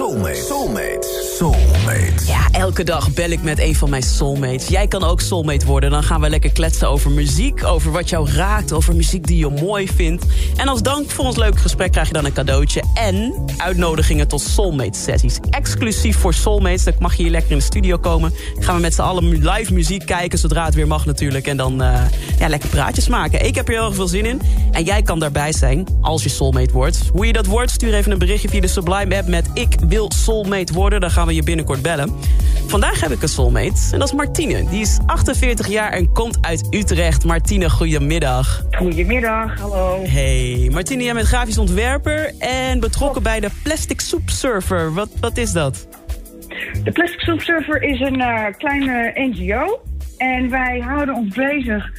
Soulmate. Soulmate. Soulmate. Ja, elke dag bel ik met een van mijn soulmates. Jij kan ook soulmate worden. Dan gaan we lekker kletsen over muziek, over wat jou raakt... over muziek die je mooi vindt. En als dank voor ons leuke gesprek krijg je dan een cadeautje... en uitnodigingen tot soulmate-sessies. Exclusief voor soulmates. Dan mag je hier lekker in de studio komen. Dan gaan we met z'n allen live muziek kijken, zodra het weer mag natuurlijk. En dan uh, ja, lekker praatjes maken. Ik heb er heel erg veel zin in. En jij kan daarbij zijn, als je soulmate wordt. Hoe je dat wordt, stuur even een berichtje via de Sublime-app... met ik wil soulmate worden. Dan gaan we je binnenkort bellen. Vandaag heb ik een soulmate en dat is Martine. Die is 48 jaar en komt uit Utrecht. Martine, goedemiddag. Goedemiddag, hallo. Hey, Martine, jij bent grafisch ontwerper en betrokken bij de Plastic Soup Surfer. Wat, wat is dat? De Plastic Soup Surfer is een uh, kleine NGO. En wij houden ons bezig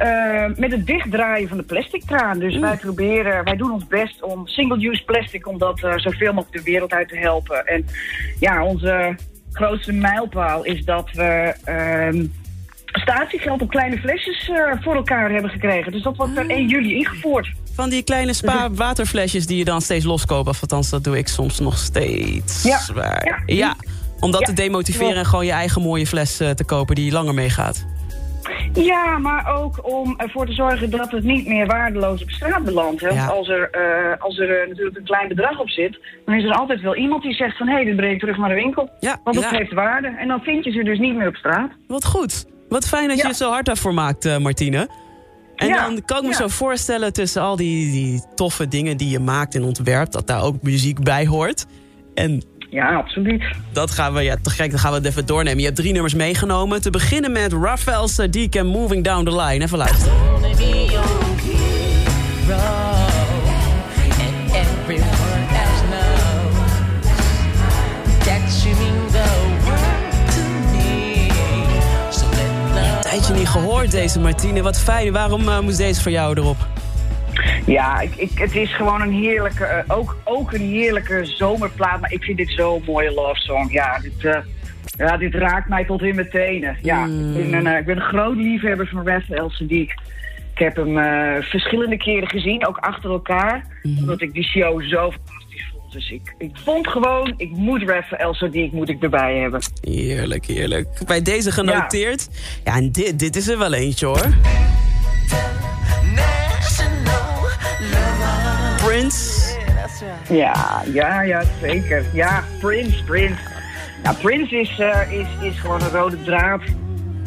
uh, met het dichtdraaien van de plastic kraan. Dus wij proberen, wij doen ons best om single-use plastic, om dat uh, zoveel mogelijk de wereld uit te helpen. En ja, onze grootste mijlpaal is dat we uh, statiegeld op kleine flesjes uh, voor elkaar hebben gekregen. Dus dat wordt per 1 juli ingevoerd. Van die kleine spa-waterflesjes die je dan steeds loskoopt. Of althans, dat doe ik soms nog steeds. Ja. Ja. ja. Om dat Ja. te demotiveren en gewoon je eigen mooie fles te kopen die langer meegaat. Ja, maar ook om ervoor te zorgen dat het niet meer waardeloos op straat belandt. hè. Want Ja. als er, eh, als er eh, natuurlijk een klein bedrag op zit, dan is er altijd wel iemand die zegt van hé, dit breng ik terug naar de winkel. Ja, Want het ja. heeft waarde. En dan vind je ze dus niet meer op straat. Wat goed. Wat fijn dat je je zo hard daarvoor maakt, uh, Martine. En dan kan ik me zo voorstellen tussen al die, die toffe dingen die je maakt en ontwerpt... dat daar ook muziek bij hoort. En Ja, absoluut. dat gaan we, ja, te gek, dan gaan we het even doornemen. Je hebt drie nummers meegenomen. Te beginnen met Raphael Sadiq en Moving Down the Line. Even luisteren. Tijdje niet gehoord deze Martine. Wat fijn. Waarom uh, moest deze voor jou erop? Ja, ik, ik, het is gewoon een heerlijke, eh, ook, ook een heerlijke zomerplaat. Maar ik vind dit zo'n mooie love song. Ja, dit, eh, ja, dit raakt mij tot in mijn tenen. Ja, ik, ben een, eh, ik ben een groot liefhebber van Raphael Sadiq. Ik heb hem eh, verschillende keren gezien, ook achter elkaar. Omdat ik die show zo fantastisch vond. Dus ik, ik vond gewoon, ik moet Raphael Sadiq moet ik erbij hebben. Heerlijk, heerlijk. Bij deze genoteerd. Ja, en dit, dit is er wel eentje hoor. Prince. Ja, ja, ja, zeker. Ja, Prince, Prince. Ja, Prince is, eh, is, is gewoon een rode draad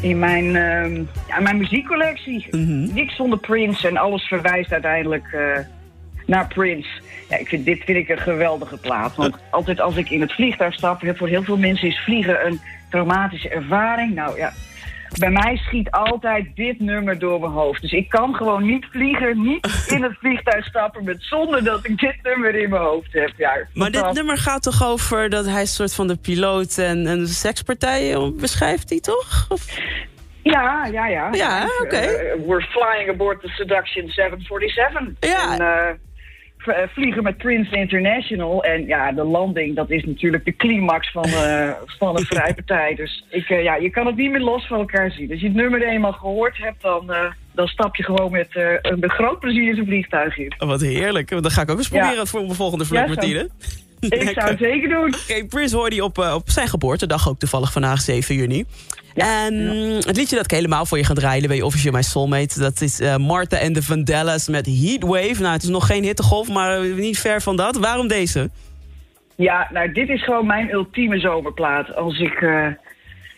in mijn, ehm, ja, mijn muziekcollectie. Niks zonder Prince en alles verwijst uiteindelijk eh, naar Prince. Ja, ik vind, dit vind ik een geweldige plaat. Want altijd als ik in het vliegtuig stap, voor heel veel mensen is vliegen een traumatische ervaring. Nou ja, bij mij schiet altijd dit nummer door mijn hoofd. Dus ik kan gewoon niet vliegen, niet in het vliegtuig stappen met, zonder dat ik dit nummer in mijn hoofd heb. Ja, Maar dit nummer gaat toch over dat hij een soort van de piloot en een sekspartij beschrijft hij toch? Of- Ja, ja, ja. Ja, Dus, oké. eh, we're flying aboard the Seduction 747. Ja. En, eh, eh, vliegen met Prince International. En ja, de landing, dat is natuurlijk de climax van, eh, van een vrijpartij. Dus ik, eh, ja, je kan het niet meer los van elkaar zien. Als je het nummer eenmaal gehoord hebt, dan, eh, dan stap je gewoon met eh, een groot plezier zijn vliegtuig in. Oh, wat heerlijk. Dan ga ik ook eens Ja. proberen voor mijn volgende vlucht, Ja. Martine. Ik zou het zeker doen. Oké, Prince hoorde hij op, eh, op zijn geboortedag ook toevallig vandaag 7 juni. en het liedje dat ik helemaal voor je ga draaien, ben je officieel mijn soulmate. Dat is eh, Martha en de Vandellas met Heatwave. Nou, het is nog geen hittegolf, maar niet ver van dat. Waarom deze? Ja, nou, dit is gewoon mijn ultieme zomerplaat. Als ik, eh,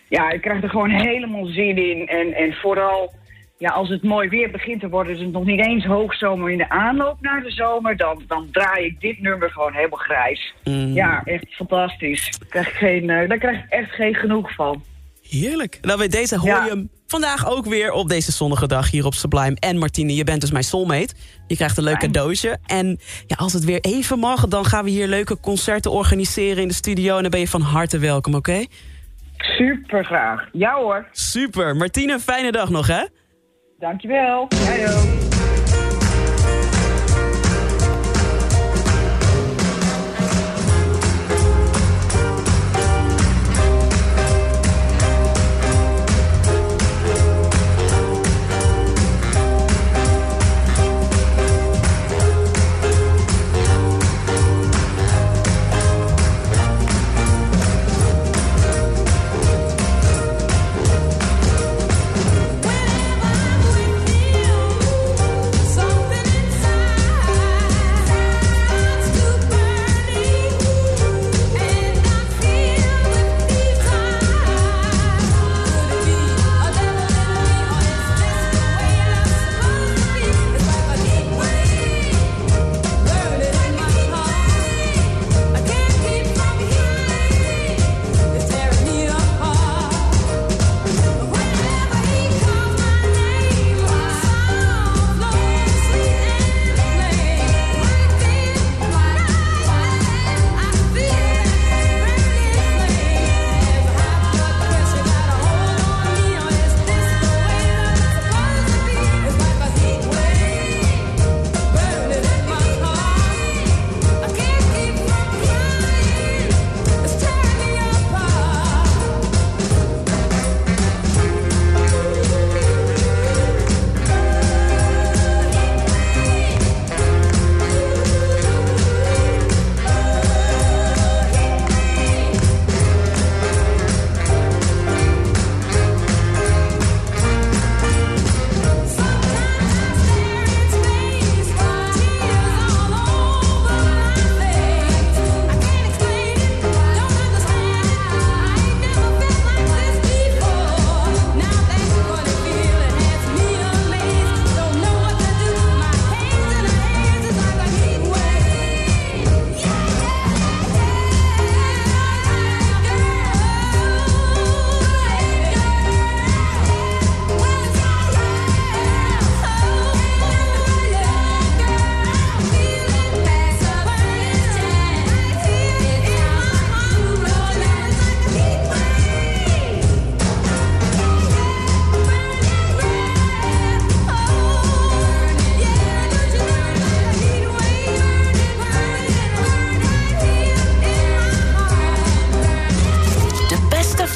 ja, ik krijg er gewoon helemaal zin in. En, en vooral, ja, als het mooi weer begint te worden, is het nog niet eens hoogzomer in de aanloop naar de zomer, dan, dan draai ik dit nummer gewoon helemaal grijs. Mm. Ja, echt fantastisch. Daar krijg, ik geen, eh, daar krijg ik echt geen genoeg van. Heerlijk. Nou, bij deze hoor Ja. je hem Vandaag ook weer op deze zonnige dag hier op Sublime. En Martine, je bent dus mijn soulmate. Je krijgt een leuk Fijn. cadeautje. En ja, als het weer even mag, dan gaan we hier leuke concerten organiseren in de studio. En dan ben je van harte welkom, oké? Super graag. Ja hoor. Super. Martine, fijne dag nog, hè? Dankjewel. Jij.